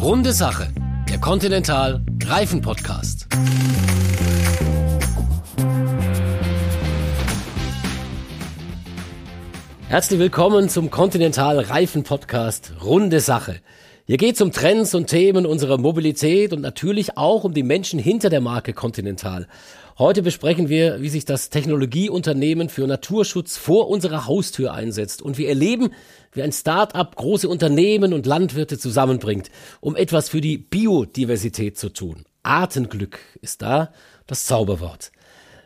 Runde Sache, der Continental Reifen Podcast. Herzlich willkommen zum Continental Reifen Podcast Runde Sache. Hier geht es um Trends und Themen unserer Mobilität und natürlich auch um die Menschen hinter der Marke Continental. Heute besprechen wir, wie sich das Technologieunternehmen für Naturschutz vor unserer Haustür einsetzt und wir erleben, wie ein Start-up große Unternehmen und Landwirte zusammenbringt, um etwas für die Biodiversität zu tun. Artenglück ist da das Zauberwort.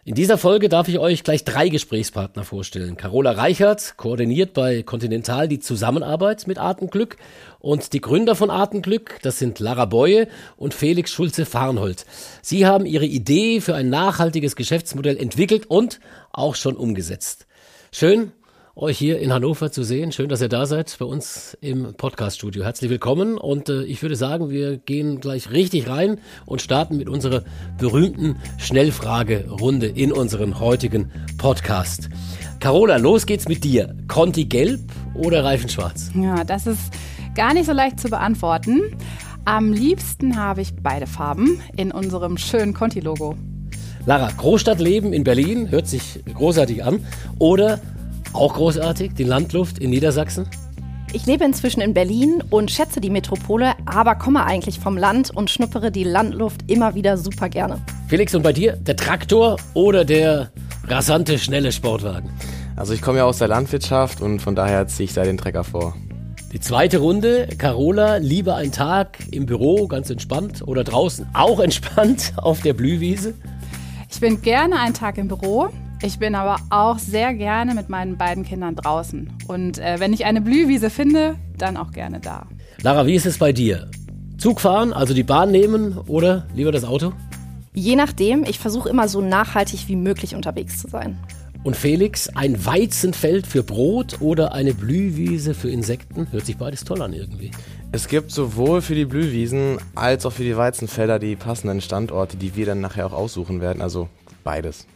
In dieser Folge darf ich euch gleich drei Gesprächspartner vorstellen. Carola Reichert koordiniert bei Continental die Zusammenarbeit mit Artenglück und die Gründer von Artenglück, das sind Lara Beue und Felix Schulze-Farnhold. Sie haben ihre Idee für ein nachhaltiges Geschäftsmodell entwickelt und auch schon umgesetzt. Schön, euch hier in Hannover zu sehen. Schön, dass ihr da seid bei uns im Podcast-Studio. Herzlich willkommen und äh, ich würde sagen, wir gehen gleich richtig rein und starten mit unserer berühmten Schnellfragerunde in unseren heutigen Podcast. Carola, los geht's mit dir. Conti gelb oder Reifen schwarz? Ja, das ist gar nicht so leicht zu beantworten. Am liebsten habe ich beide Farben in unserem schönen Conti-Logo. Lara, Großstadtleben in Berlin hört sich großartig an oder auch großartig, die Landluft in Niedersachsen? Ich lebe inzwischen in Berlin und schätze die Metropole, aber komme eigentlich vom Land und schnuppere die Landluft immer wieder super gerne. Felix, und bei dir der Traktor oder der rasante, schnelle Sportwagen? Also ich komme ja aus der Landwirtschaft und von daher ziehe ich da den Trecker vor. Die zweite Runde, Carola, lieber ein Tag im Büro, ganz entspannt oder draußen auch entspannt auf der Blühwiese? Ich bin gerne einen Tag im Büro, ich bin aber auch sehr gerne mit meinen beiden Kindern draußen. Und äh, wenn ich eine Blühwiese finde, dann auch gerne da. Lara, wie ist es bei dir? Zug fahren, also die Bahn nehmen oder lieber das Auto? Je nachdem, ich versuche immer so nachhaltig wie möglich unterwegs zu sein. Und Felix, ein Weizenfeld für Brot oder eine Blühwiese für Insekten? Hört sich beides toll an irgendwie. Es gibt sowohl für die Blühwiesen als auch für die Weizenfelder die passenden Standorte, die wir dann nachher auch aussuchen werden. Also beides.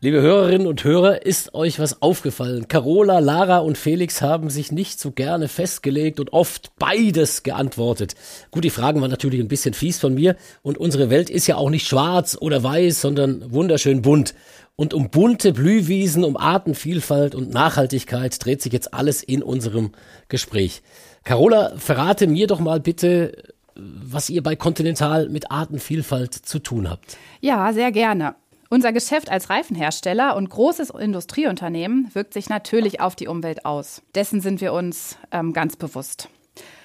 Liebe Hörerinnen und Hörer, ist euch was aufgefallen? Carola, Lara und Felix haben sich nicht so gerne festgelegt und oft beides geantwortet. Gut, die Fragen waren natürlich ein bisschen fies von mir und unsere Welt ist ja auch nicht schwarz oder weiß, sondern wunderschön bunt. Und um bunte Blühwiesen, um Artenvielfalt und Nachhaltigkeit dreht sich jetzt alles in unserem Gespräch. Carola, verrate mir doch mal bitte, was ihr bei Continental mit Artenvielfalt zu tun habt. Ja, sehr gerne. Unser Geschäft als Reifenhersteller und großes Industrieunternehmen wirkt sich natürlich auf die Umwelt aus. Dessen sind wir uns ähm, ganz bewusst.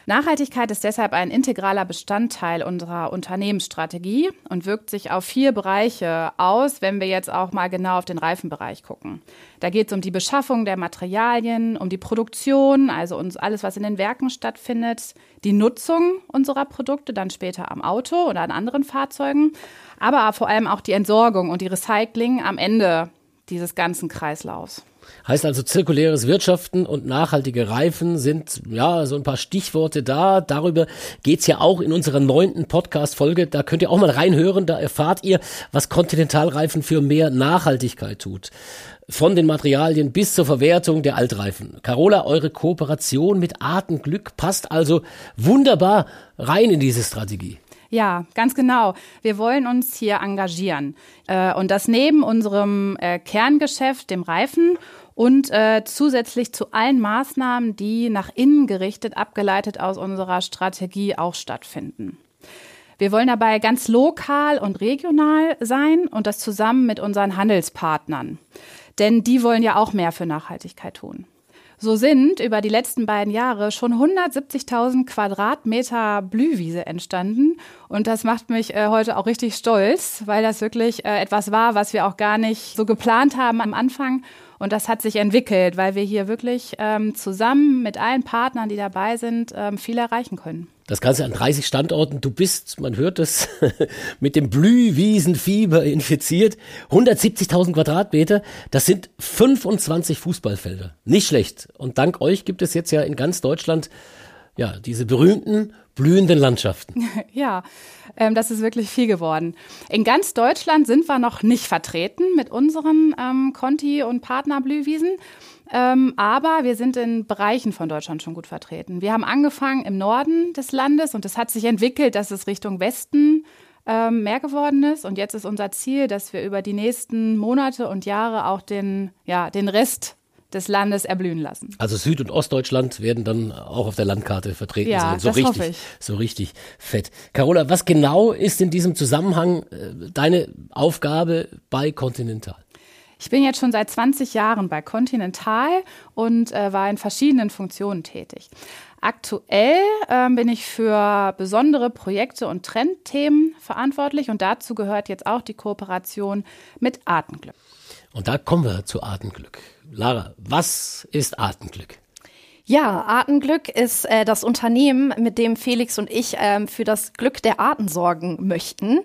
Nachhaltigkeit ist deshalb ein integraler Bestandteil unserer Unternehmensstrategie und wirkt sich auf vier Bereiche aus, wenn wir jetzt auch mal genau auf den Reifenbereich gucken. Da geht es um die Beschaffung der Materialien, um die Produktion, also uns alles, was in den Werken stattfindet, die Nutzung unserer Produkte dann später am Auto oder an anderen Fahrzeugen aber vor allem auch die Entsorgung und die Recycling am Ende dieses ganzen Kreislaufs. Heißt also zirkuläres Wirtschaften und nachhaltige Reifen sind ja so ein paar Stichworte da. Darüber geht's ja auch in unserer neunten Podcast-Folge. Da könnt ihr auch mal reinhören. Da erfahrt ihr, was Kontinentalreifen für mehr Nachhaltigkeit tut. Von den Materialien bis zur Verwertung der Altreifen. Carola, eure Kooperation mit Artenglück passt also wunderbar rein in diese Strategie. Ja, ganz genau. Wir wollen uns hier engagieren. Äh, und das neben unserem äh, Kerngeschäft, dem Reifen, und äh, zusätzlich zu allen Maßnahmen, die nach innen gerichtet, abgeleitet aus unserer Strategie auch stattfinden. Wir wollen dabei ganz lokal und regional sein und das zusammen mit unseren Handelspartnern. Denn die wollen ja auch mehr für Nachhaltigkeit tun. So sind über die letzten beiden Jahre schon 170.000 Quadratmeter Blühwiese entstanden. Und das macht mich äh, heute auch richtig stolz, weil das wirklich äh, etwas war, was wir auch gar nicht so geplant haben am Anfang. Und das hat sich entwickelt, weil wir hier wirklich ähm, zusammen mit allen Partnern, die dabei sind, ähm, viel erreichen können. Das Ganze an 30 Standorten. Du bist, man hört es, mit dem Blühwiesenfieber infiziert. 170.000 Quadratmeter, das sind 25 Fußballfelder. Nicht schlecht. Und dank euch gibt es jetzt ja in ganz Deutschland ja, diese berühmten blühenden Landschaften. Ja, ähm, das ist wirklich viel geworden. In ganz Deutschland sind wir noch nicht vertreten mit unseren ähm, Conti- und Partnerblühwiesen. Ähm, aber wir sind in Bereichen von Deutschland schon gut vertreten. Wir haben angefangen im Norden des Landes und es hat sich entwickelt, dass es Richtung Westen ähm, mehr geworden ist. Und jetzt ist unser Ziel, dass wir über die nächsten Monate und Jahre auch den, ja, den Rest des Landes erblühen lassen. Also Süd- und Ostdeutschland werden dann auch auf der Landkarte vertreten ja, sein. So das richtig, hoffe ich. so richtig fett. Carola, was genau ist in diesem Zusammenhang äh, deine Aufgabe bei Continental? Ich bin jetzt schon seit 20 Jahren bei Continental und äh, war in verschiedenen Funktionen tätig. Aktuell äh, bin ich für besondere Projekte und Trendthemen verantwortlich und dazu gehört jetzt auch die Kooperation mit Artenglück. Und da kommen wir zu Artenglück. Lara, was ist Artenglück? Ja, Artenglück ist äh, das Unternehmen, mit dem Felix und ich ähm, für das Glück der Arten sorgen möchten.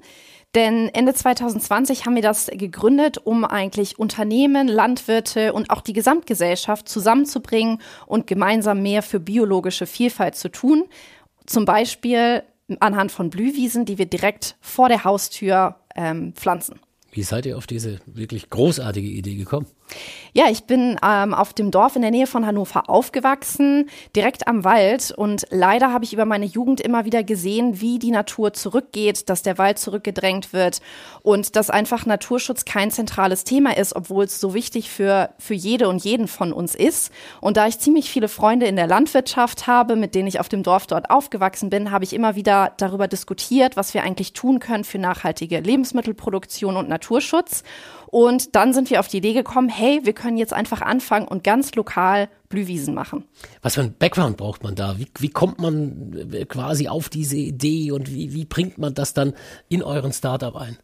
Denn Ende 2020 haben wir das gegründet, um eigentlich Unternehmen, Landwirte und auch die Gesamtgesellschaft zusammenzubringen und gemeinsam mehr für biologische Vielfalt zu tun. Zum Beispiel anhand von Blühwiesen, die wir direkt vor der Haustür ähm, pflanzen. Wie seid ihr auf diese wirklich großartige Idee gekommen? Ja, ich bin ähm, auf dem Dorf in der Nähe von Hannover aufgewachsen, direkt am Wald. Und leider habe ich über meine Jugend immer wieder gesehen, wie die Natur zurückgeht, dass der Wald zurückgedrängt wird und dass einfach Naturschutz kein zentrales Thema ist, obwohl es so wichtig für, für jede und jeden von uns ist. Und da ich ziemlich viele Freunde in der Landwirtschaft habe, mit denen ich auf dem Dorf dort aufgewachsen bin, habe ich immer wieder darüber diskutiert, was wir eigentlich tun können für nachhaltige Lebensmittelproduktion und Naturschutz. Und dann sind wir auf die Idee gekommen, hey, wir können jetzt einfach anfangen und ganz lokal Blühwiesen machen. Was für ein Background braucht man da? Wie, wie kommt man äh, quasi auf diese Idee und wie, wie bringt man das dann in euren Startup ein?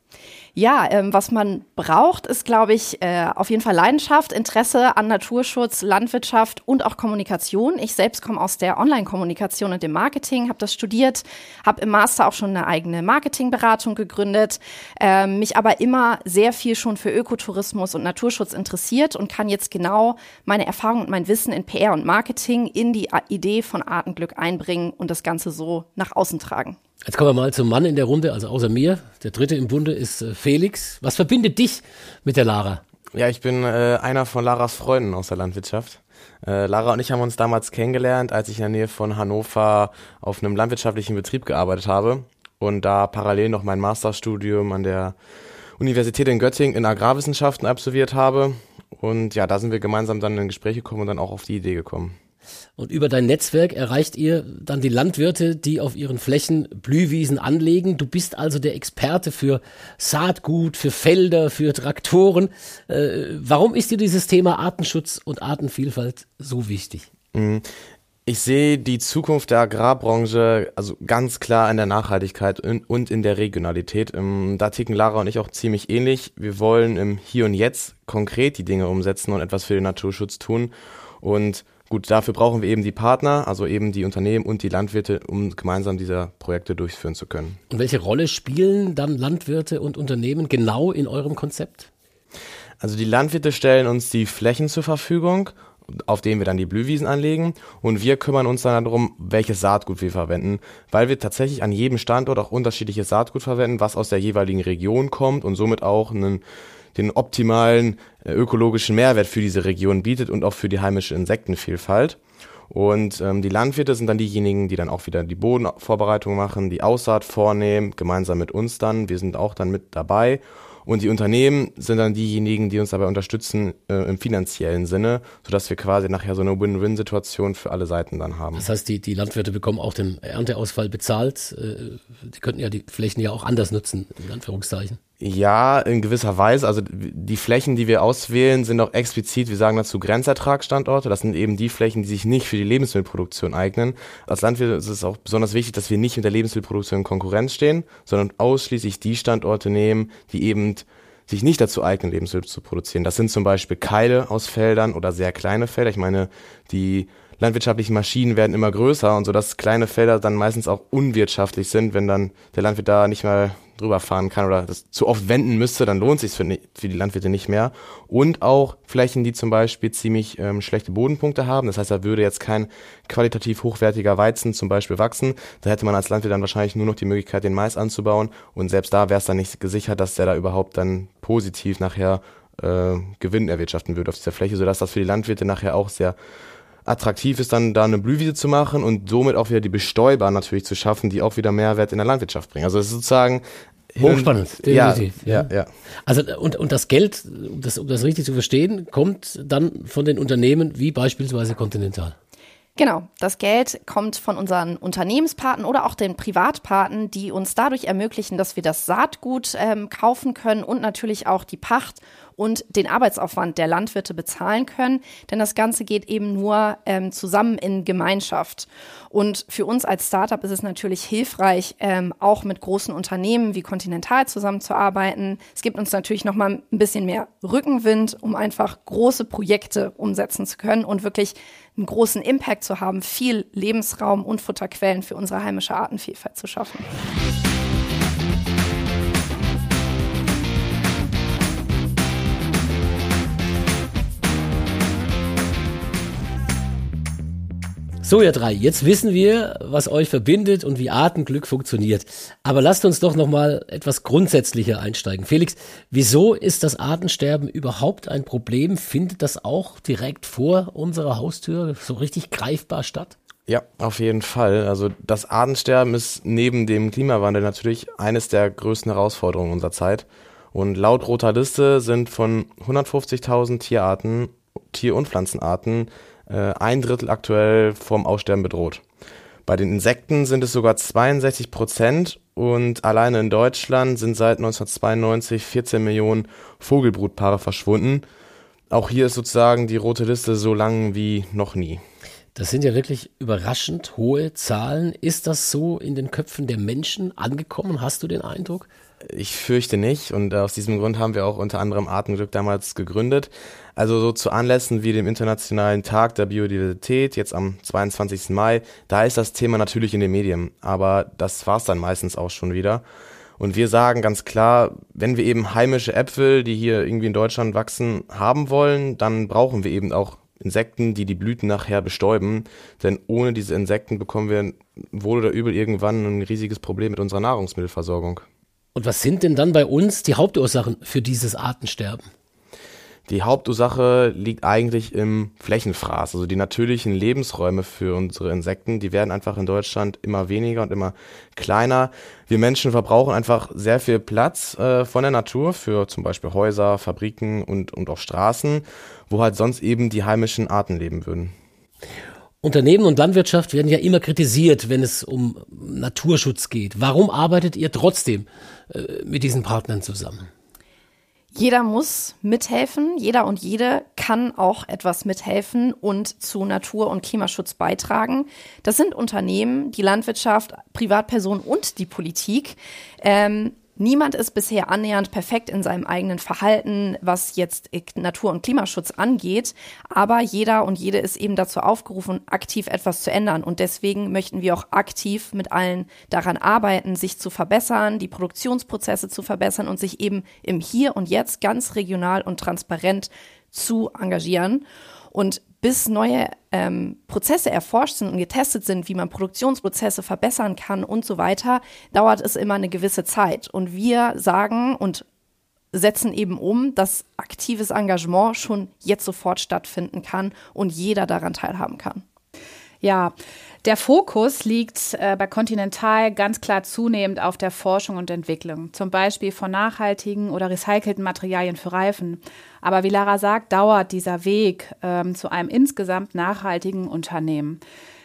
Ja, ähm, was man braucht, ist, glaube ich, äh, auf jeden Fall Leidenschaft, Interesse an Naturschutz, Landwirtschaft und auch Kommunikation. Ich selbst komme aus der Online-Kommunikation und dem Marketing, habe das studiert, habe im Master auch schon eine eigene Marketingberatung gegründet, äh, mich aber immer sehr viel schon für Ökotourismus und Naturschutz interessiert und kann jetzt genau meine Erfahrung und mein Wissen in PR und Marketing in die Idee von Artenglück einbringen und das Ganze so nach außen tragen. Jetzt kommen wir mal zum Mann in der Runde, also außer mir. Der dritte im Bunde ist äh, Felix. Was verbindet dich mit der Lara? Ja, ich bin äh, einer von Laras Freunden aus der Landwirtschaft. Äh, Lara und ich haben uns damals kennengelernt, als ich in der Nähe von Hannover auf einem landwirtschaftlichen Betrieb gearbeitet habe und da parallel noch mein Masterstudium an der Universität in Göttingen in Agrarwissenschaften absolviert habe. Und ja, da sind wir gemeinsam dann in Gespräche gekommen und dann auch auf die Idee gekommen. Und über dein Netzwerk erreicht ihr dann die Landwirte, die auf ihren Flächen Blühwiesen anlegen. Du bist also der Experte für Saatgut, für Felder, für Traktoren. Äh, warum ist dir dieses Thema Artenschutz und Artenvielfalt so wichtig? Ich sehe die Zukunft der Agrarbranche also ganz klar in der Nachhaltigkeit und in der Regionalität. Ähm, da ticken Lara und ich auch ziemlich ähnlich. Wir wollen im Hier und Jetzt konkret die Dinge umsetzen und etwas für den Naturschutz tun. Und Gut, dafür brauchen wir eben die Partner, also eben die Unternehmen und die Landwirte, um gemeinsam diese Projekte durchführen zu können. Und welche Rolle spielen dann Landwirte und Unternehmen genau in eurem Konzept? Also die Landwirte stellen uns die Flächen zur Verfügung, auf denen wir dann die Blühwiesen anlegen und wir kümmern uns dann darum, welches Saatgut wir verwenden, weil wir tatsächlich an jedem Standort auch unterschiedliches Saatgut verwenden, was aus der jeweiligen Region kommt und somit auch einen den optimalen äh, ökologischen Mehrwert für diese Region bietet und auch für die heimische Insektenvielfalt. Und ähm, die Landwirte sind dann diejenigen, die dann auch wieder die Bodenvorbereitung machen, die Aussaat vornehmen, gemeinsam mit uns dann. Wir sind auch dann mit dabei. Und die Unternehmen sind dann diejenigen, die uns dabei unterstützen äh, im finanziellen Sinne, sodass wir quasi nachher so eine Win-Win-Situation für alle Seiten dann haben. Das heißt, die, die Landwirte bekommen auch den Ernteausfall bezahlt. Äh, die könnten ja die Flächen ja auch anders nutzen, in Anführungszeichen. Ja, in gewisser Weise. Also die Flächen, die wir auswählen, sind auch explizit, wir sagen dazu Grenzertragsstandorte. Das sind eben die Flächen, die sich nicht für die Lebensmittelproduktion eignen. Als Landwirt ist es auch besonders wichtig, dass wir nicht mit der Lebensmittelproduktion in Konkurrenz stehen, sondern ausschließlich die Standorte nehmen, die eben sich nicht dazu eignen, Lebensmittel zu produzieren. Das sind zum Beispiel Keile aus Feldern oder sehr kleine Felder. Ich meine, die landwirtschaftlichen Maschinen werden immer größer und so, dass kleine Felder dann meistens auch unwirtschaftlich sind, wenn dann der Landwirt da nicht mal drüber fahren kann oder das zu oft wenden müsste, dann lohnt sich für, für die Landwirte nicht mehr. Und auch Flächen, die zum Beispiel ziemlich ähm, schlechte Bodenpunkte haben. Das heißt, da würde jetzt kein qualitativ hochwertiger Weizen zum Beispiel wachsen. Da hätte man als Landwirt dann wahrscheinlich nur noch die Möglichkeit, den Mais anzubauen. Und selbst da wäre es dann nicht gesichert, dass der da überhaupt dann positiv nachher äh, Gewinn erwirtschaften würde auf dieser Fläche, sodass das für die Landwirte nachher auch sehr attraktiv ist, dann da eine Blühwiese zu machen und somit auch wieder die Bestäuber natürlich zu schaffen, die auch wieder Mehrwert in der Landwirtschaft bringen. Also es ist sozusagen Hochspannend, definitiv. Ja, ja, ja. Also und, und das Geld, um das, um das richtig zu verstehen, kommt dann von den Unternehmen wie beispielsweise Continental. Genau, das Geld kommt von unseren Unternehmenspartnern oder auch den Privatpaten, die uns dadurch ermöglichen, dass wir das Saatgut ähm, kaufen können und natürlich auch die Pacht und den Arbeitsaufwand der Landwirte bezahlen können. Denn das Ganze geht eben nur ähm, zusammen in Gemeinschaft. Und für uns als Startup ist es natürlich hilfreich, ähm, auch mit großen Unternehmen wie Continental zusammenzuarbeiten. Es gibt uns natürlich noch mal ein bisschen mehr Rückenwind, um einfach große Projekte umsetzen zu können und wirklich einen großen Impact zu haben, viel Lebensraum und Futterquellen für unsere heimische Artenvielfalt zu schaffen. So, ihr drei, jetzt wissen wir, was euch verbindet und wie Artenglück funktioniert. Aber lasst uns doch nochmal etwas grundsätzlicher einsteigen. Felix, wieso ist das Artensterben überhaupt ein Problem? Findet das auch direkt vor unserer Haustür so richtig greifbar statt? Ja, auf jeden Fall. Also das Artensterben ist neben dem Klimawandel natürlich eines der größten Herausforderungen unserer Zeit. Und laut roter Liste sind von 150.000 Tierarten, Tier- und Pflanzenarten äh, ein Drittel aktuell vom Aussterben bedroht. Bei den Insekten sind es sogar 62 Prozent und alleine in Deutschland sind seit 1992 14 Millionen Vogelbrutpaare verschwunden. Auch hier ist sozusagen die rote Liste so lang wie noch nie. Das sind ja wirklich überraschend hohe Zahlen. Ist das so in den Köpfen der Menschen angekommen? Hast du den Eindruck? Ich fürchte nicht und aus diesem Grund haben wir auch unter anderem Artenglück damals gegründet. Also so zu Anlässen wie dem Internationalen Tag der Biodiversität, jetzt am 22. Mai, da ist das Thema natürlich in den Medien, aber das war's dann meistens auch schon wieder. Und wir sagen ganz klar, wenn wir eben heimische Äpfel, die hier irgendwie in Deutschland wachsen, haben wollen, dann brauchen wir eben auch Insekten, die die Blüten nachher bestäuben. Denn ohne diese Insekten bekommen wir wohl oder übel irgendwann ein riesiges Problem mit unserer Nahrungsmittelversorgung. Und was sind denn dann bei uns die Hauptursachen für dieses Artensterben? Die Hauptursache liegt eigentlich im Flächenfraß. Also die natürlichen Lebensräume für unsere Insekten, die werden einfach in Deutschland immer weniger und immer kleiner. Wir Menschen verbrauchen einfach sehr viel Platz äh, von der Natur für zum Beispiel Häuser, Fabriken und, und auch Straßen, wo halt sonst eben die heimischen Arten leben würden. Unternehmen und Landwirtschaft werden ja immer kritisiert, wenn es um Naturschutz geht. Warum arbeitet ihr trotzdem äh, mit diesen Partnern zusammen? Jeder muss mithelfen, jeder und jede kann auch etwas mithelfen und zu Natur- und Klimaschutz beitragen. Das sind Unternehmen, die Landwirtschaft, Privatpersonen und die Politik. Ähm, Niemand ist bisher annähernd perfekt in seinem eigenen Verhalten, was jetzt Natur- und Klimaschutz angeht. Aber jeder und jede ist eben dazu aufgerufen, aktiv etwas zu ändern. Und deswegen möchten wir auch aktiv mit allen daran arbeiten, sich zu verbessern, die Produktionsprozesse zu verbessern und sich eben im Hier und Jetzt ganz regional und transparent zu engagieren. Und bis neue ähm, Prozesse erforscht sind und getestet sind, wie man Produktionsprozesse verbessern kann und so weiter, dauert es immer eine gewisse Zeit. Und wir sagen und setzen eben um, dass aktives Engagement schon jetzt sofort stattfinden kann und jeder daran teilhaben kann. Ja, der Fokus liegt äh, bei Continental ganz klar zunehmend auf der Forschung und Entwicklung, zum Beispiel von nachhaltigen oder recycelten Materialien für Reifen. Aber wie Lara sagt, dauert dieser Weg ähm, zu einem insgesamt nachhaltigen Unternehmen.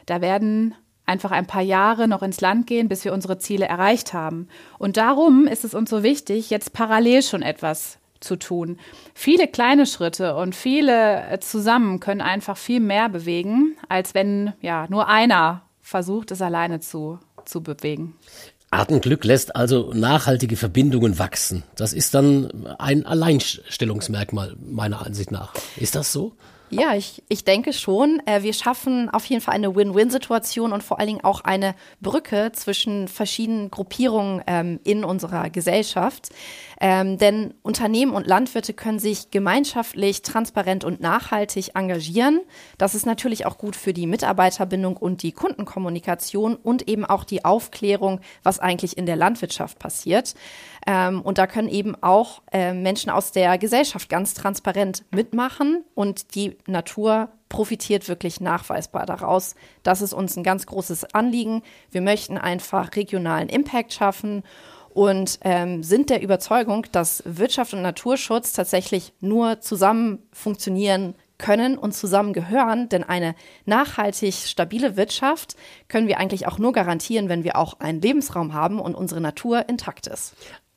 Da werden einfach ein paar Jahre noch ins Land gehen, bis wir unsere Ziele erreicht haben. Und darum ist es uns so wichtig, jetzt parallel schon etwas zu tun. Viele kleine Schritte und viele äh, zusammen können einfach viel mehr bewegen, als wenn ja nur einer versucht, es alleine zu, zu bewegen. Artenglück lässt also nachhaltige Verbindungen wachsen. Das ist dann ein Alleinstellungsmerkmal meiner Ansicht nach. Ist das so? Ja, ich, ich denke schon. Äh, wir schaffen auf jeden Fall eine Win-Win-Situation und vor allen Dingen auch eine Brücke zwischen verschiedenen Gruppierungen ähm, in unserer Gesellschaft. Ähm, denn Unternehmen und Landwirte können sich gemeinschaftlich, transparent und nachhaltig engagieren. Das ist natürlich auch gut für die Mitarbeiterbindung und die Kundenkommunikation und eben auch die Aufklärung, was eigentlich in der Landwirtschaft passiert. Ähm, und da können eben auch äh, Menschen aus der Gesellschaft ganz transparent mitmachen und die Natur profitiert wirklich nachweisbar daraus. Das ist uns ein ganz großes Anliegen. Wir möchten einfach regionalen Impact schaffen und ähm, sind der Überzeugung, dass Wirtschaft und Naturschutz tatsächlich nur zusammen funktionieren können und zusammengehören, denn eine nachhaltig stabile Wirtschaft können wir eigentlich auch nur garantieren, wenn wir auch einen Lebensraum haben und unsere Natur intakt ist.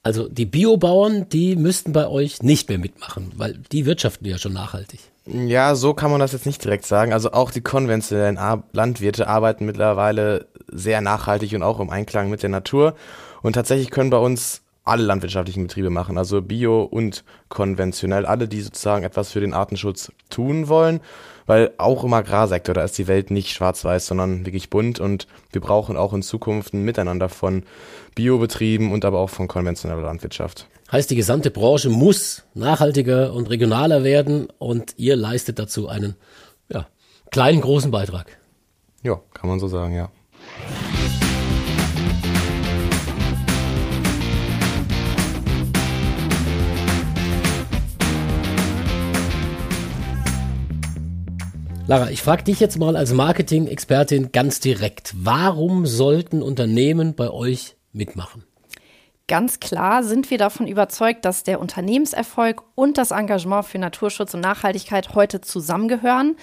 Also die Biobauern, die müssten bei euch nicht mehr mitmachen, weil die wirtschaften ja schon nachhaltig. Ja, so kann man das jetzt nicht direkt sagen. Also auch die konventionellen Landwirte arbeiten mittlerweile sehr nachhaltig und auch im Einklang mit der Natur. Und tatsächlich können bei uns alle landwirtschaftlichen Betriebe machen, also bio und konventionell, alle, die sozusagen etwas für den Artenschutz tun wollen, weil auch im Agrarsektor, da ist die Welt nicht schwarz-weiß, sondern wirklich bunt und wir brauchen auch in Zukunft ein Miteinander von Biobetrieben und aber auch von konventioneller Landwirtschaft. Heißt, die gesamte Branche muss nachhaltiger und regionaler werden und ihr leistet dazu einen ja, kleinen, großen Beitrag. Ja, kann man so sagen, ja. Lara, ich frage dich jetzt mal als Marketing-Expertin ganz direkt. Warum sollten Unternehmen bei euch mitmachen? Ganz klar sind wir davon überzeugt, dass der Unternehmenserfolg und das Engagement für Naturschutz und Nachhaltigkeit heute zusammengehören.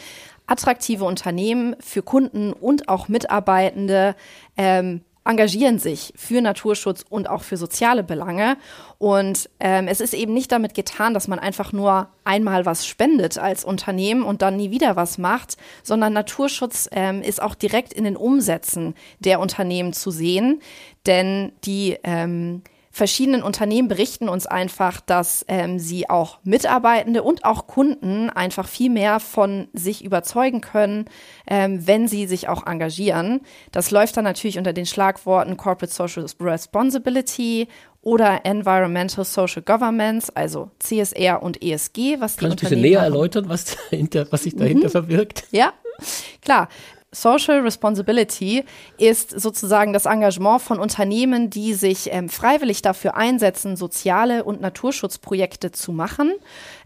Attraktive Unternehmen für Kunden und auch Mitarbeitende ähm, engagieren sich für Naturschutz und auch für soziale Belange. Und ähm, es ist eben nicht damit getan, dass man einfach nur einmal was spendet als Unternehmen und dann nie wieder was macht, sondern Naturschutz ähm, ist auch direkt in den Umsätzen der Unternehmen zu sehen. Denn die ähm, verschiedenen Unternehmen berichten uns einfach, dass ähm, sie auch Mitarbeitende und auch Kunden einfach viel mehr von sich überzeugen können, ähm, wenn sie sich auch engagieren. Das läuft dann natürlich unter den Schlagworten Corporate Social Responsibility oder Environmental Social Governments, also CSR und ESG, was die Kannst du ein bisschen näher erläutern, was, dahinter, was sich dahinter mhm. verbirgt? Ja, klar. Social Responsibility ist sozusagen das Engagement von Unternehmen, die sich ähm, freiwillig dafür einsetzen, soziale und Naturschutzprojekte zu machen.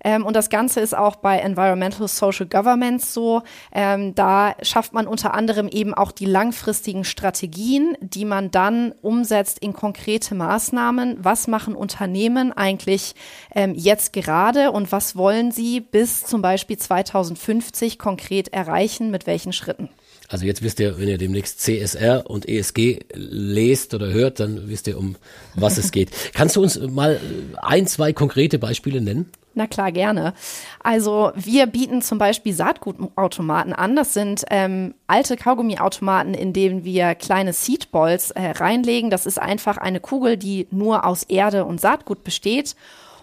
Ähm, und das Ganze ist auch bei Environmental Social Governments so. Ähm, da schafft man unter anderem eben auch die langfristigen Strategien, die man dann umsetzt in konkrete Maßnahmen. Was machen Unternehmen eigentlich ähm, jetzt gerade und was wollen sie bis zum Beispiel 2050 konkret erreichen, mit welchen Schritten? Also jetzt wisst ihr, wenn ihr demnächst CSR und ESG lest oder hört, dann wisst ihr, um was es geht. Kannst du uns mal ein, zwei konkrete Beispiele nennen? Na klar, gerne. Also wir bieten zum Beispiel Saatgutautomaten an. Das sind ähm, alte Kaugummiautomaten, in denen wir kleine Seedballs äh, reinlegen. Das ist einfach eine Kugel, die nur aus Erde und Saatgut besteht.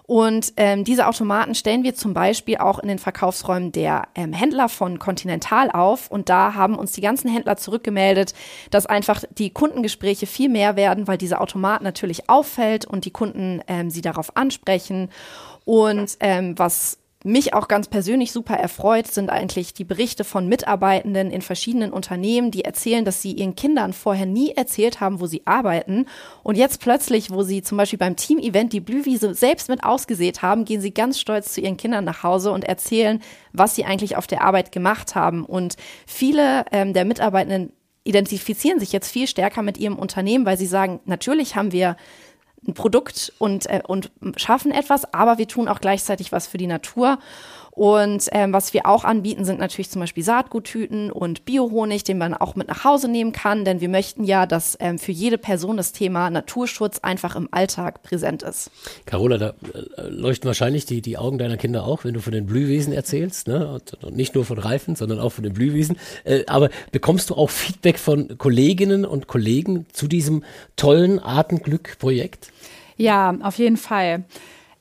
Und ähm, diese Automaten stellen wir zum Beispiel auch in den Verkaufsräumen der ähm, Händler von Continental auf. Und da haben uns die ganzen Händler zurückgemeldet, dass einfach die Kundengespräche viel mehr werden, weil dieser Automat natürlich auffällt und die Kunden ähm, sie darauf ansprechen. Und ähm, was mich auch ganz persönlich super erfreut, sind eigentlich die Berichte von Mitarbeitenden in verschiedenen Unternehmen, die erzählen, dass sie ihren Kindern vorher nie erzählt haben, wo sie arbeiten. Und jetzt plötzlich, wo sie zum Beispiel beim Team-Event die Blühwiese selbst mit ausgesät haben, gehen sie ganz stolz zu ihren Kindern nach Hause und erzählen, was sie eigentlich auf der Arbeit gemacht haben. Und viele ähm, der Mitarbeitenden identifizieren sich jetzt viel stärker mit ihrem Unternehmen, weil sie sagen, natürlich haben wir ein Produkt und, äh, und schaffen etwas, aber wir tun auch gleichzeitig was für die Natur. Und ähm, was wir auch anbieten, sind natürlich zum Beispiel Saatguttüten und Biohonig, den man auch mit nach Hause nehmen kann, denn wir möchten ja, dass ähm, für jede Person das Thema Naturschutz einfach im Alltag präsent ist. Carola, da äh, leuchten wahrscheinlich die, die Augen deiner Kinder auch, wenn du von den Blühwesen erzählst, ne? Und, und nicht nur von Reifen, sondern auch von den Blühwesen. Äh, aber bekommst du auch Feedback von Kolleginnen und Kollegen zu diesem tollen Artenglück-Projekt? Ja, auf jeden Fall.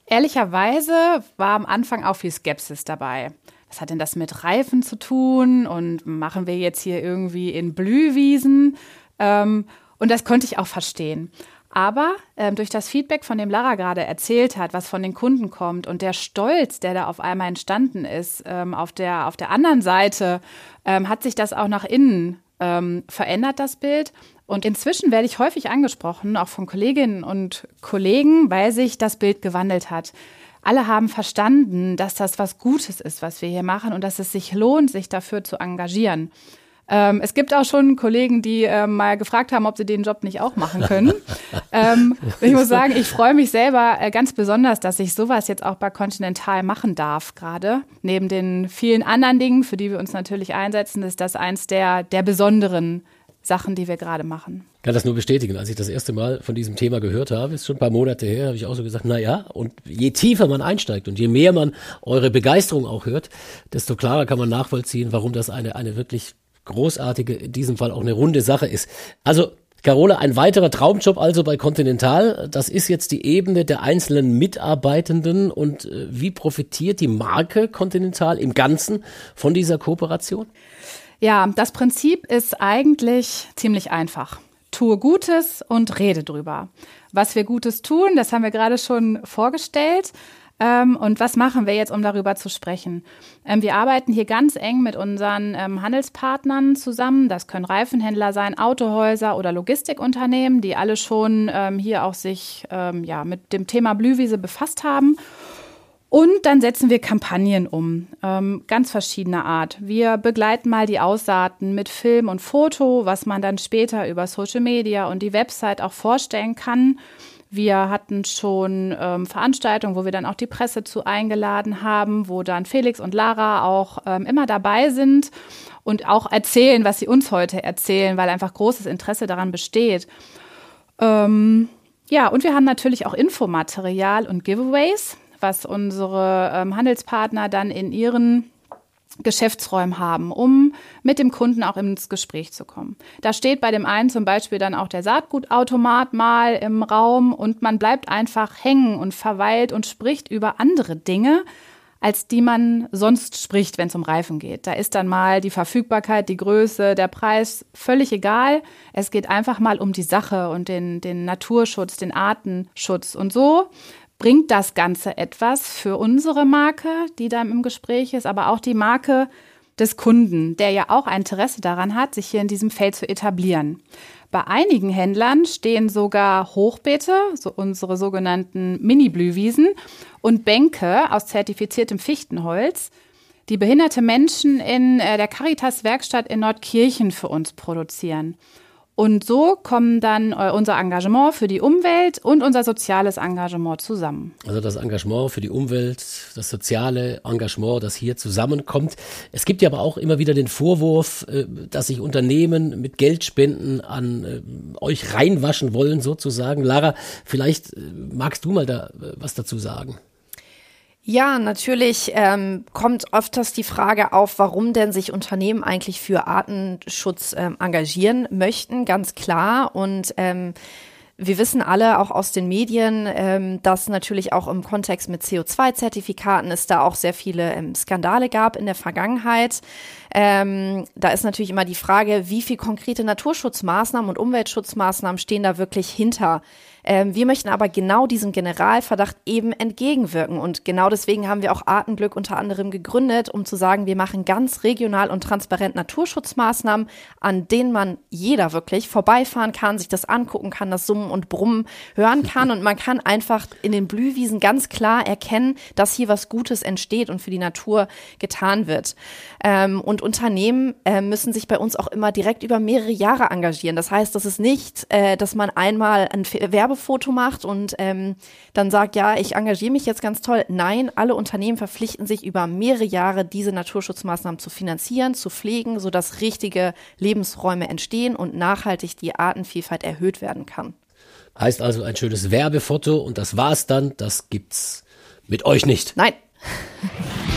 Ehrlicherweise war am Anfang auch viel Skepsis dabei. was hat denn das mit Reifen zu tun und machen wir jetzt hier irgendwie in Blühwiesen? Ähm, und das konnte ich auch verstehen. Aber ähm, durch das Feedback, von dem Lara gerade erzählt hat, was von den Kunden kommt und der Stolz, der da auf einmal entstanden ist, ähm, auf, der, auf der anderen Seite ähm, hat sich das auch nach innen ähm, verändert, das Bild. Und inzwischen werde ich häufig angesprochen, auch von Kolleginnen und Kollegen, weil sich das Bild gewandelt hat. Alle haben verstanden, dass das was Gutes ist, was wir hier machen und dass es sich lohnt, sich dafür zu engagieren. Ähm, es gibt auch schon Kollegen, die ähm, mal gefragt haben, ob sie den Job nicht auch machen können. ähm, ich muss sagen, ich freue mich selber äh, ganz besonders, dass ich sowas jetzt auch bei Continental machen darf gerade. Neben den vielen anderen Dingen, für die wir uns natürlich einsetzen, ist das eins der, der besonderen Sachen, die wir gerade machen. Ich kann das nur bestätigen. Als ich das erste Mal von diesem Thema gehört habe, ist schon ein paar Monate her, habe ich auch so gesagt, na ja, und je tiefer man einsteigt und je mehr man eure Begeisterung auch hört, desto klarer kann man nachvollziehen, warum das eine, eine wirklich großartige, in diesem Fall auch eine runde Sache ist. Also Carola, ein weiterer Traumjob also bei Continental. Das ist jetzt die Ebene der einzelnen Mitarbeitenden und äh, wie profitiert die Marke Continental im Ganzen von dieser Kooperation? Ja, das Prinzip ist eigentlich ziemlich einfach. Tue Gutes und rede drüber. Was wir Gutes tun, das haben wir gerade schon vorgestellt. Ähm, und was machen wir jetzt, um darüber zu sprechen? Ähm, wir arbeiten hier ganz eng mit unseren ähm, Handelspartnern zusammen. Das können Reifenhändler sein, Autohäuser oder Logistikunternehmen, die alle schon hier auch sich mit dem Thema Blühwiese befasst haben. Und dann setzen wir Kampagnen um, ähm, ganz verschiedener Art. Wir begleiten mal die Aussaaten mit Film und Foto, was man dann später über Social Media und die Website auch vorstellen kann. Wir hatten schon ähm, Veranstaltungen, wo wir dann auch die Presse zu eingeladen haben, wo dann Felix und Lara auch ähm, immer dabei sind und auch erzählen, was sie uns heute erzählen, weil einfach großes Interesse daran besteht. Ähm, ja, und wir haben natürlich auch Infomaterial und Giveaways, was unsere ähm, Handelspartner dann in ihren Geschäftsräumen haben, um mit dem Kunden auch ins Gespräch zu kommen. Da steht bei dem einen zum Beispiel dann auch der Saatgutautomat mal im Raum und man bleibt einfach hängen und verweilt und spricht über andere Dinge, als die man sonst spricht, wenn es um Reifen geht. Da ist dann mal die Verfügbarkeit, die Größe, der Preis völlig egal. Es geht einfach mal um die Sache und den, den Naturschutz, den Artenschutz. Und so bringt das Ganze etwas für unsere Marke, die da im Gespräch ist, aber auch die Marke des Kunden, der ja auch ein Interesse daran hat, sich hier in diesem Feld zu etablieren. Bei einigen Händlern stehen sogar Hochbeete, so unsere sogenannten Mini-Blühwiesen, und Bänke aus zertifiziertem Fichtenholz, die behinderte Menschen in äh, der Caritas-Werkstatt in Nordkirchen für uns produzieren. Und so kommen dann äh, unser Engagement für die Umwelt und unser soziales Engagement zusammen. Also das Engagement für die Umwelt, das soziale Engagement, das hier zusammenkommt. Es gibt ja aber auch immer wieder den Vorwurf, äh, dass sich Unternehmen mit Geldspenden an äh, euch reinwaschen wollen, sozusagen. Lara, vielleicht magst du mal da was dazu sagen. Ja, natürlich ähm, kommt öfters die Frage auf, warum denn sich Unternehmen eigentlich für Artenschutz ähm, engagieren möchten, ganz klar. Und ähm, wir wissen alle auch aus den Medien, ähm, dass natürlich auch im Kontext mit CO2-Zertifikaten es da auch sehr viele ähm, Skandale gab in der Vergangenheit. Ähm, da ist natürlich immer die Frage, wie viel konkrete Naturschutzmaßnahmen und Umweltschutzmaßnahmen stehen da wirklich hinter wir möchten aber genau diesem Generalverdacht eben entgegenwirken. Und genau deswegen haben wir auch Artenglück unter anderem gegründet, um zu sagen, wir machen ganz regional und transparent Naturschutzmaßnahmen, an denen man jeder wirklich vorbeifahren kann, sich das angucken kann, das Summen und Brummen hören kann. Und man kann einfach in den Blühwiesen ganz klar erkennen, dass hier was Gutes entsteht und für die Natur getan wird. Ähm, und Unternehmen äh, müssen sich bei uns auch immer direkt über mehrere Jahre engagieren. Das heißt, das ist nicht, äh, dass man einmal ein Werbe Werbefoto macht und ähm, dann sagt, ja, ich engagiere mich jetzt ganz toll. Nein, alle Unternehmen verpflichten sich über mehrere Jahre, diese Naturschutzmaßnahmen zu finanzieren, zu pflegen, sodass richtige Lebensräume entstehen und nachhaltig die Artenvielfalt erhöht werden kann. Heißt also ein schönes Werbefoto und das war's dann, das gibt's mit euch nicht. Nein.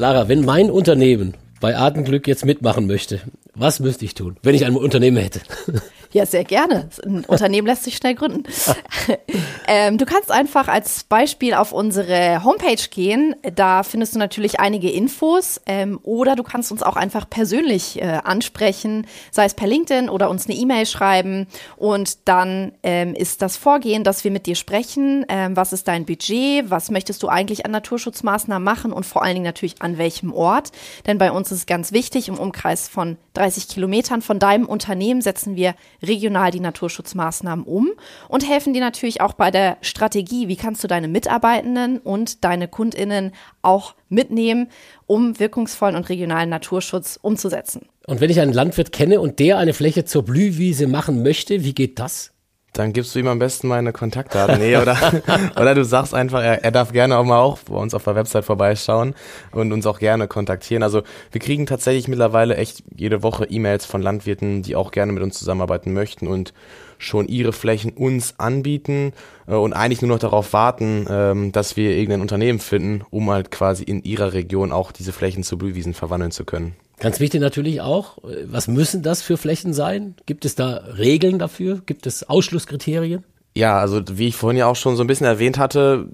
Lara, wenn mein Unternehmen bei Artenglück jetzt mitmachen möchte, Was müsste ich tun, wenn ich ein Unternehmen hätte? Ja, sehr gerne. Ein Unternehmen lässt sich schnell gründen. ähm, du kannst einfach als Beispiel auf unsere Homepage gehen. Da findest du natürlich einige Infos. Ähm, oder du kannst uns auch einfach persönlich äh, ansprechen, sei es per LinkedIn oder uns eine E-Mail schreiben. Und dann ähm, ist das Vorgehen, dass wir mit dir sprechen. Ähm, was ist dein Budget? Was möchtest du eigentlich an Naturschutzmaßnahmen machen? Und vor allen Dingen natürlich an welchem Ort? Denn bei uns ist es ganz wichtig, im Umkreis von 30 Kilometern von deinem Unternehmen setzen wir regional die Naturschutzmaßnahmen um und helfen dir natürlich auch bei der Strategie, wie kannst du deine Mitarbeitenden und deine Kundinnen auch mitnehmen, um wirkungsvollen und regionalen Naturschutz umzusetzen. Und wenn ich einen Landwirt kenne und der eine Fläche zur Blühwiese machen möchte, wie geht das? Dann gibst du ihm am besten meine Kontaktdaten. Nee, oder, oder du sagst einfach, er, er darf gerne auch mal auch bei uns auf der Website vorbeischauen und uns auch gerne kontaktieren. Also wir kriegen tatsächlich mittlerweile echt jede Woche E-Mails von Landwirten, die auch gerne mit uns zusammenarbeiten möchten und schon ihre Flächen uns anbieten äh, und eigentlich nur noch darauf warten, ähm, dass wir irgendein Unternehmen finden, um halt quasi in ihrer Region auch diese Flächen zu Blühwiesen verwandeln zu können. Ganz wichtig natürlich auch, äh, was müssen das für Flächen sein? Gibt es da Regeln dafür? Gibt es Ausschlusskriterien? Ja, also wie ich vorhin ja auch schon so ein bisschen erwähnt hatte,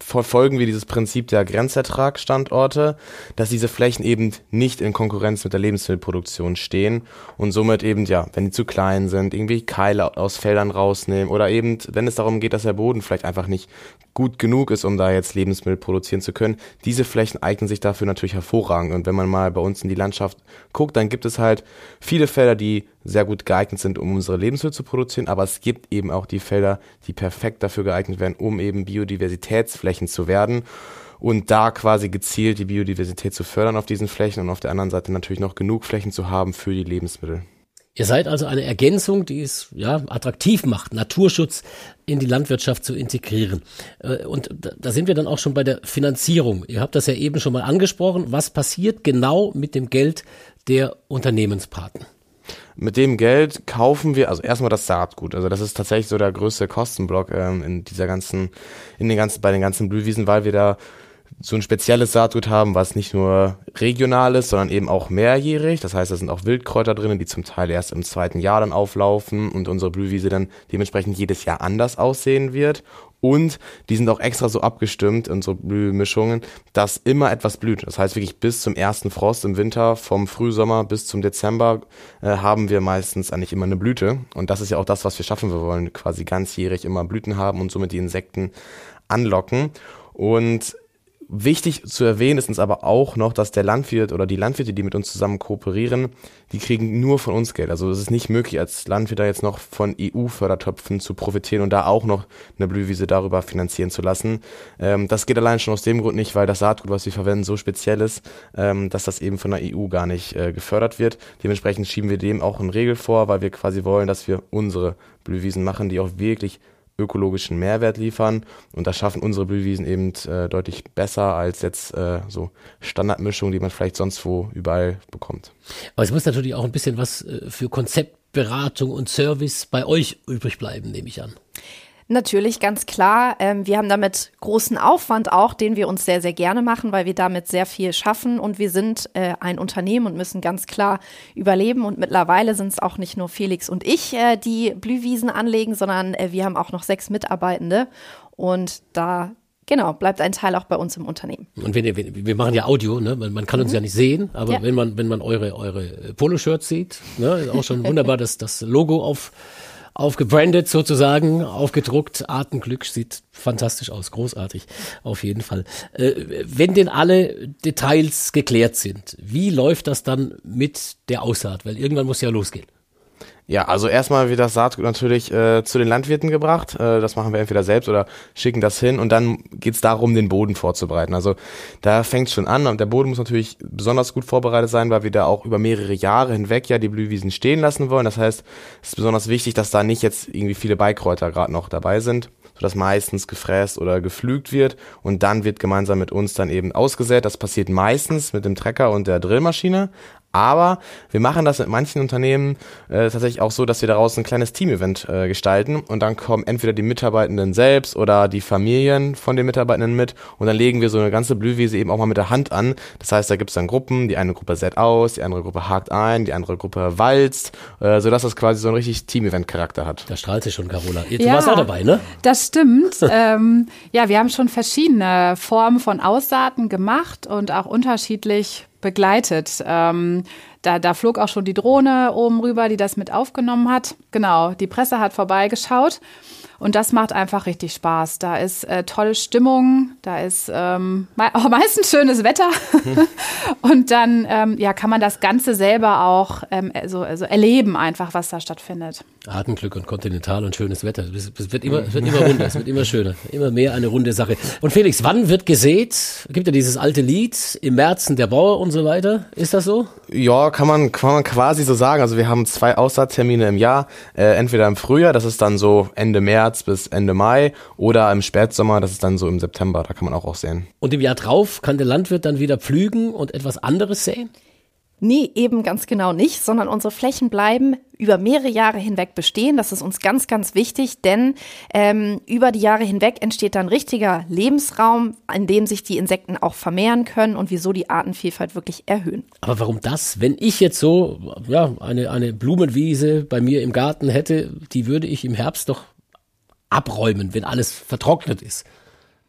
verfolgen wir dieses Prinzip der Grenzertragstandorte, dass diese Flächen eben nicht in Konkurrenz mit der Lebensmittelproduktion stehen und somit eben, ja, wenn die zu klein sind, irgendwie Keile aus Feldern rausnehmen oder eben, wenn es darum geht, dass der Boden vielleicht einfach nicht gut genug ist, um da jetzt Lebensmittel produzieren zu können. Diese Flächen eignen sich dafür natürlich hervorragend und wenn man mal bei uns in die Landschaft guckt, dann gibt es halt viele Felder, die sehr gut geeignet sind, um unsere Lebensmittel zu produzieren, aber es gibt eben auch die Felder, die perfekt dafür geeignet werden, um eben Biodiversitätsflächen zu werden und da quasi gezielt die Biodiversität zu fördern auf diesen Flächen und auf der anderen Seite natürlich noch genug Flächen zu haben für die Lebensmittel. Ihr seid also eine Ergänzung, die es ja attraktiv macht, Naturschutz in die Landwirtschaft zu integrieren. Äh, und da sind wir dann auch schon bei der Finanzierung. Ihr habt das ja eben schon mal angesprochen. Was passiert genau mit dem Geld der Unternehmenspaten? Mit dem Geld kaufen wir, also erstmal das Saatgut. Also das ist tatsächlich so der größte Kostenblock ähm, in dieser ganzen, in den ganzen, bei den ganzen Blühwiesen, weil wir da so ein spezielles Saatgut haben, was nicht nur regional ist, sondern eben auch mehrjährig. Das heißt, da sind auch Wildkräuter drinnen, die zum Teil erst im zweiten Jahr dann auflaufen und unsere Blühwiese dann dementsprechend jedes Jahr anders aussehen wird. Und die sind auch extra so abgestimmt, unsere Blühmischungen, dass immer etwas blüht. Das heißt wirklich bis zum ersten Frost im Winter, vom Frühsommer bis zum Dezember, äh, haben wir meistens eigentlich immer eine Blüte. Und das ist ja auch das, was wir schaffen. Wir wollen quasi ganzjährig immer Blüten haben und somit die Insekten anlocken. Und Wichtig zu erwähnen ist uns aber auch noch, dass der Landwirt oder die Landwirte, die mit uns zusammen kooperieren, die kriegen nur von uns Geld. Also es ist nicht möglich, als Landwirt da jetzt noch von EU-Fördertöpfen zu profitieren und da auch noch eine Blühwiese darüber finanzieren zu lassen. Ähm, das geht allein schon aus dem Grund nicht, weil das Saatgut, was wir verwenden, so speziell ist, ähm, dass das eben von der EU gar nicht äh, gefördert wird. Dementsprechend schieben wir dem auch eine Regel vor, weil wir quasi wollen, dass wir unsere Blühwiesen machen, die auch wirklich ökologischen Mehrwert liefern. Und das schaffen unsere Blühwiesen eben äh, deutlich besser als jetzt äh, so Standardmischungen, die man vielleicht sonst wo überall bekommt. Aber es muss natürlich auch ein bisschen was äh, für Konzeptberatung und Service bei euch übrig bleiben, nehme ich an. Natürlich, ganz klar. Ähm, wir haben damit großen Aufwand auch, den wir uns sehr, sehr gerne machen, weil wir damit sehr viel schaffen und wir sind äh, ein Unternehmen und müssen ganz klar überleben. Und mittlerweile sind es auch nicht nur Felix und ich, äh, die Blühwiesen anlegen, sondern äh, wir haben auch noch sechs Mitarbeitende. Und da Genau, bleibt ein Teil auch bei uns im Unternehmen. Und wenn ihr, wir machen ja Audio, ne? man, man kann uns mhm. ja nicht sehen, aber ja. wenn man wenn man eure eure Poloshirts sieht, ne? ist auch schon wunderbar, dass das Logo auf aufgebrandet sozusagen, aufgedruckt. Artenglück sieht fantastisch aus, großartig, auf jeden Fall. Äh, wenn denn alle Details geklärt sind, wie läuft das dann mit der Aussaat? Weil irgendwann muss ja losgehen. Ja, also erstmal wird das Saatgut natürlich äh, zu den Landwirten gebracht. Äh, das machen wir entweder selbst oder schicken das hin und dann geht's darum, den Boden vorzubereiten. Also da fängt's schon an und der Boden muss natürlich besonders gut vorbereitet sein, weil wir da auch über mehrere Jahre hinweg ja die Blühwiesen stehen lassen wollen. Das heißt, es ist besonders wichtig, dass da nicht jetzt irgendwie viele Beikräuter gerade noch dabei sind sodass meistens gefräst oder geflügt wird und dann wird gemeinsam mit uns dann eben ausgesät. Das passiert meistens mit dem Trecker und der Drillmaschine, Aber wir machen das mit manchen Unternehmen äh, tatsächlich auch so, dass wir daraus ein kleines Team-Event äh, gestalten und dann kommen entweder die Mitarbeitenden selbst oder die Familien von den Mitarbeitenden mit und dann legen wir so eine ganze Blühwiese eben auch mal mit der Hand an. Das heißt, da gibt es dann Gruppen, die eine Gruppe sät aus, die andere Gruppe hakt ein, die andere Gruppe walzt, äh, sodass das quasi so ein richtig Team-Event-Charakter hat. Da strahlt sie schon, Carola. Du ja, warst auch dabei, ne? Das stimmt. ähm, ja, wir haben schon verschiedene Formen von Aussaaten gemacht und auch unterschiedlich begleitet. Ähm, da, da flog auch schon die Drohne oben rüber, die das mit aufgenommen hat. Genau, die Presse hat vorbeigeschaut. Und das macht einfach richtig Spaß. Da ist äh, tolle Stimmung, da ist ähm, auch meistens schönes Wetter. und dann ähm, ja, kann man das Ganze selber auch ähm, so, also erleben, einfach, was da stattfindet. Artenglück und Kontinental und schönes Wetter. Es wird immer, es wird immer runder, es wird immer schöner, immer mehr eine runde Sache. Und Felix, wann wird gesät? Gibt ja dieses alte Lied, im Märzen der Bauer und so weiter. Ist das so? Ja, kann man, kann man quasi so sagen. Also wir haben zwei Aussaattermine im Jahr. Äh, entweder im Frühjahr, das ist dann so Ende März bis Ende Mai, oder im Spätsommer, das ist dann so im September. Da kann man auch auch sehen. Und im Jahr drauf kann der Landwirt dann wieder pflügen und etwas anderes säen? Nee, eben ganz genau nicht, sondern unsere Flächen bleiben über mehrere Jahre hinweg bestehen. Das ist uns ganz, ganz wichtig, denn ähm, über die Jahre hinweg entsteht dann richtiger Lebensraum, in dem sich die Insekten auch vermehren können und wieso die Artenvielfalt wirklich erhöhen. Aber warum das? Wenn ich jetzt so ja, eine, eine Blumenwiese bei mir im Garten hätte, die würde ich im Herbst doch abräumen, wenn alles vertrocknet ist.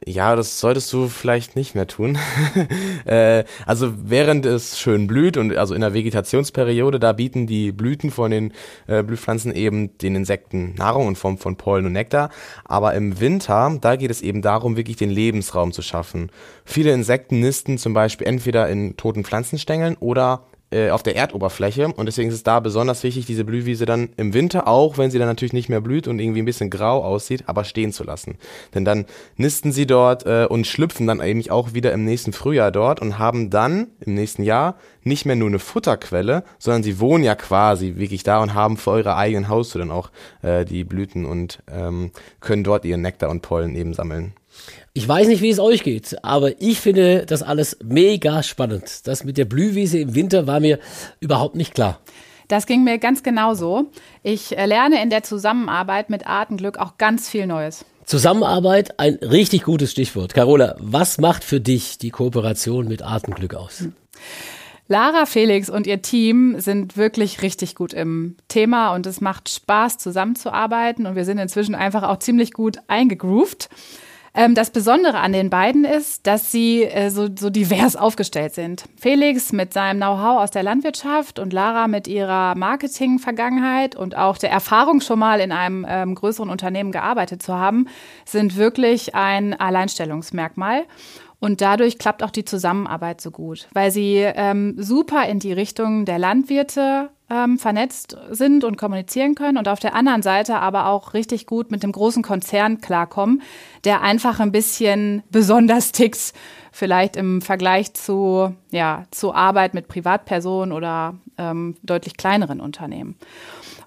Ja, das solltest du vielleicht nicht mehr tun. äh, also während es schön blüht und also in der Vegetationsperiode, da bieten die Blüten von den äh, Blühpflanzen eben den Insekten Nahrung in Form von Pollen und Nektar. Aber im Winter, da geht es eben darum, wirklich den Lebensraum zu schaffen. Viele Insekten nisten zum Beispiel entweder in toten Pflanzenstängeln oder äh, auf der Erdoberfläche und deswegen ist es da besonders wichtig, diese Blühwiese dann im Winter, auch wenn sie dann natürlich nicht mehr blüht und irgendwie ein bisschen grau aussieht, aber stehen zu lassen. Denn dann nisten sie dort äh, und schlüpfen dann eben auch wieder im nächsten Frühjahr dort und haben dann im nächsten Jahr nicht mehr nur eine Futterquelle, sondern sie wohnen ja quasi wirklich da und haben für eure eigenen Haustür dann auch äh, die Blüten und ähm, können dort ihren Nektar und Pollen eben sammeln. Ich weiß nicht, wie es euch geht, aber ich finde das alles mega spannend. Das mit der Blühwiese im Winter war mir überhaupt nicht klar. Das ging mir ganz genauso. Ich äh, lerne in der Zusammenarbeit mit Artenglück auch ganz viel Neues. Zusammenarbeit, ein richtig gutes Stichwort. Carola, was macht für dich die Kooperation mit Artenglück aus? Lara, Felix und ihr Team sind wirklich richtig gut im Thema und es macht Spaß zusammenzuarbeiten und wir sind inzwischen einfach auch ziemlich gut eingegroovt. Ähm, das Besondere an den beiden ist, dass sie äh, so, so divers aufgestellt sind. Felix mit seinem Know-how aus der Landwirtschaft und Lara mit ihrer Marketing-Vergangenheit und auch der Erfahrung schon mal in einem ähm, größeren Unternehmen gearbeitet zu haben, sind wirklich ein Alleinstellungsmerkmal. Und dadurch klappt auch die Zusammenarbeit so gut, weil sie ähm, super in die Richtung der Landwirte ähm, vernetzt sind und kommunizieren können und auf der anderen Seite aber auch richtig gut mit dem großen Konzern klarkommen, der einfach ein bisschen besonders tickt, vielleicht im Vergleich zu, ja, zu Arbeit mit Privatpersonen oder ähm, deutlich kleineren Unternehmen.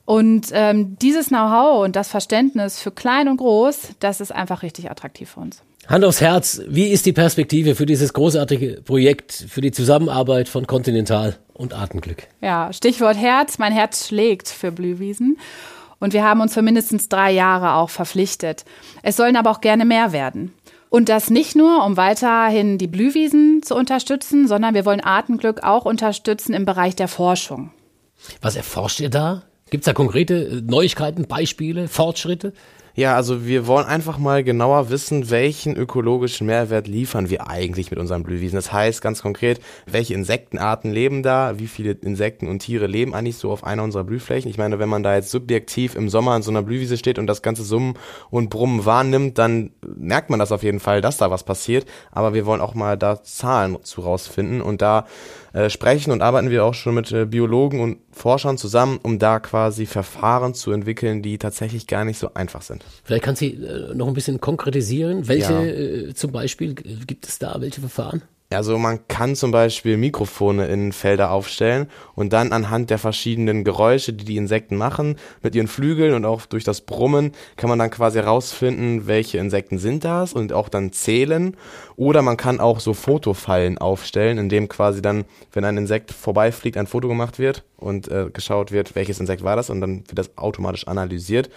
Und ähm, dieses Know-how und das Verständnis für klein und groß, das ist einfach richtig attraktiv für uns. Hand aufs Herz, wie ist die Perspektive für dieses großartige Projekt, für die Zusammenarbeit von Continental und Artenglück? Ja, Stichwort Herz. Mein Herz schlägt für Blühwiesen. Und wir haben uns für mindestens drei Jahre auch verpflichtet. Es sollen aber auch gerne mehr werden. Und das nicht nur, um weiterhin die Blühwiesen zu unterstützen, sondern wir wollen Artenglück auch unterstützen im Bereich der Forschung. Was erforscht ihr da? Gibt es da konkrete Neuigkeiten, Beispiele, Fortschritte? Ja, also wir wollen einfach mal genauer wissen, welchen ökologischen Mehrwert liefern wir eigentlich mit unseren Blühwiesen. Das heißt ganz konkret, welche Insektenarten leben da, wie viele Insekten und Tiere leben eigentlich so auf einer unserer Blühflächen. Ich meine, wenn man da jetzt subjektiv im Sommer in so einer Blühwiese steht und das ganze Summen und Brummen wahrnimmt, dann merkt man das auf jeden Fall, dass da was passiert. Aber wir wollen auch mal da Zahlen zu rausfinden und da äh, sprechen und arbeiten wir auch schon mit äh, Biologen und Forschern zusammen, um da quasi Verfahren zu entwickeln, die tatsächlich gar nicht so einfach sind. Vielleicht kannst du äh, noch ein bisschen konkretisieren. Welche ja. äh, zum Beispiel gibt es da? Welche Verfahren? Also man kann zum Beispiel Mikrofone in Felder aufstellen und dann anhand der verschiedenen Geräusche, die die Insekten machen, mit ihren Flügeln und auch durch das Brummen, kann man dann quasi herausfinden, welche Insekten sind das und auch dann zählen. Oder man kann auch so Fotofallen aufstellen, in dem quasi dann, wenn ein Insekt vorbeifliegt, ein Foto gemacht wird und äh, geschaut wird, welches Insekt war das und dann wird das automatisch analysiert.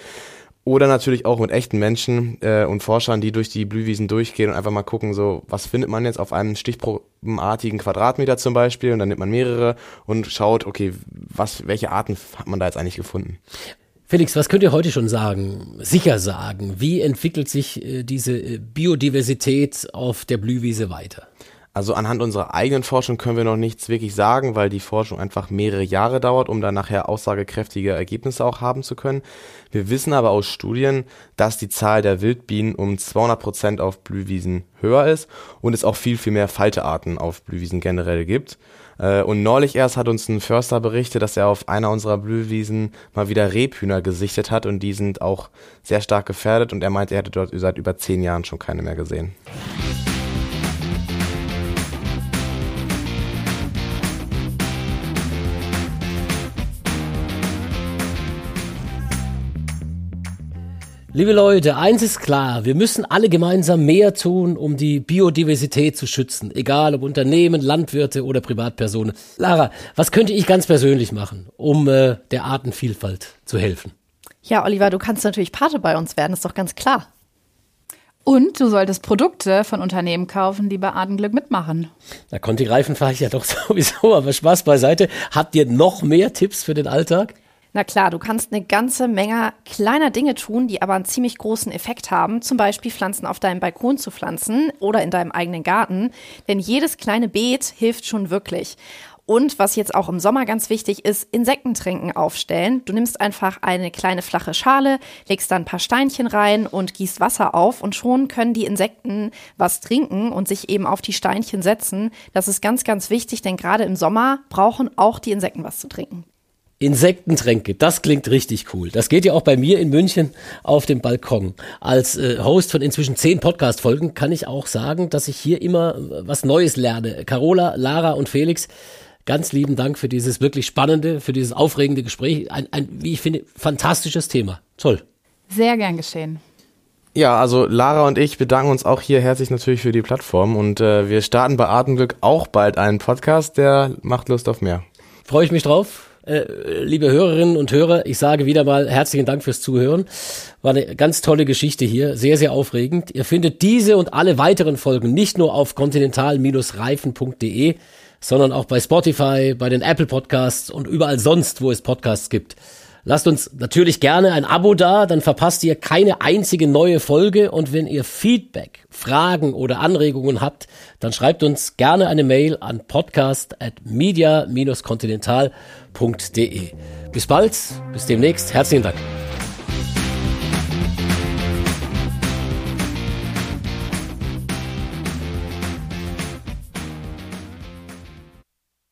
Oder natürlich auch mit echten Menschen äh, und Forschern, die durch die Blühwiesen durchgehen und einfach mal gucken, so, was findet man jetzt auf einem stichprobenartigen Quadratmeter zum Beispiel und dann nimmt man mehrere und schaut, okay, was, welche Arten hat man da jetzt eigentlich gefunden. Felix, was könnt ihr heute schon sagen, sicher sagen? Wie entwickelt sich äh, diese äh, Biodiversität auf der Blühwiese weiter? Also anhand unserer eigenen Forschung können wir noch nichts wirklich sagen, weil die Forschung einfach mehrere Jahre dauert, um dann nachher aussagekräftige Ergebnisse auch haben zu können. Wir wissen aber aus Studien, dass die Zahl der Wildbienen um 200 Prozent auf Blühwiesen höher ist und es auch viel, viel mehr Faltearten auf Blühwiesen generell gibt. Äh, und neulich erst hat uns ein Förster berichtet, dass er auf einer unserer Blühwiesen mal wieder Rebhühner gesichtet hat und die sind auch sehr stark gefährdet und er meinte, er hätte dort seit über zehn Jahren schon keine mehr gesehen. Liebe Leute, eins ist klar, wir müssen alle gemeinsam mehr tun, um die Biodiversität zu schützen, egal ob Unternehmen, Landwirte oder Privatpersonen. Lara, was könnte ich ganz persönlich machen, um äh, der Artenvielfalt zu helfen? Ja, Oliver, du kannst natürlich Pate bei uns werden, ist doch ganz klar. Und du solltest Produkte von Unternehmen kaufen, die bei Artenglück mitmachen. Da konnte die Reifen fahre ich ja doch sowieso, aber Spaß beiseite. Habt ihr noch mehr Tipps für den Alltag? Na klar, du kannst eine ganze Menge kleiner Dinge tun, die aber einen ziemlich großen Effekt haben. Zum Beispiel Pflanzen auf deinem Balkon zu pflanzen oder in deinem eigenen Garten. Denn jedes kleine Beet hilft schon wirklich. Und was jetzt auch im Sommer ganz wichtig ist, Insektentränken aufstellen. Du nimmst einfach eine kleine flache Schale, legst da ein paar Steinchen rein und gießt Wasser auf und schon können die Insekten was trinken und sich eben auf die Steinchen setzen. Das ist ganz, ganz wichtig, denn gerade im Sommer brauchen auch die Insekten was zu trinken. Insektentränke, das klingt richtig cool. Das geht ja auch bei mir in München auf dem Balkon. Als äh, Host von inzwischen zehn Podcast-Folgen kann ich auch sagen, dass ich hier immer äh, was Neues lerne. Carola, Lara und Felix, ganz lieben Dank für dieses wirklich spannende, für dieses aufregende Gespräch. Ein, ein wie ich finde, fantastisches Thema. Toll. Sehr gern geschehen. Ja, also Lara und ich bedanken uns auch hier herzlich natürlich für die Plattform und äh, wir starten bei Atemglück auch bald einen Podcast, der macht Lust auf mehr. Freue ich mich drauf. Äh, liebe Hörerinnen und Hörer, ich sage wieder mal herzlichen Dank fürs Zuhören. War eine ganz tolle Geschichte hier, sehr, sehr aufregend. Ihr findet diese und alle weiteren Folgen nicht nur auf kontinental-reifen.de, sondern auch bei Spotify, bei den Apple Podcasts und überall sonst, wo es Podcasts gibt. Lasst uns natürlich gerne ein Abo da, dann verpasst ihr keine einzige neue Folge und wenn ihr Feedback, Fragen oder Anregungen habt, dann schreibt uns gerne eine Mail an podcast@media-continental.de. Bis bald, bis demnächst, herzlichen Dank.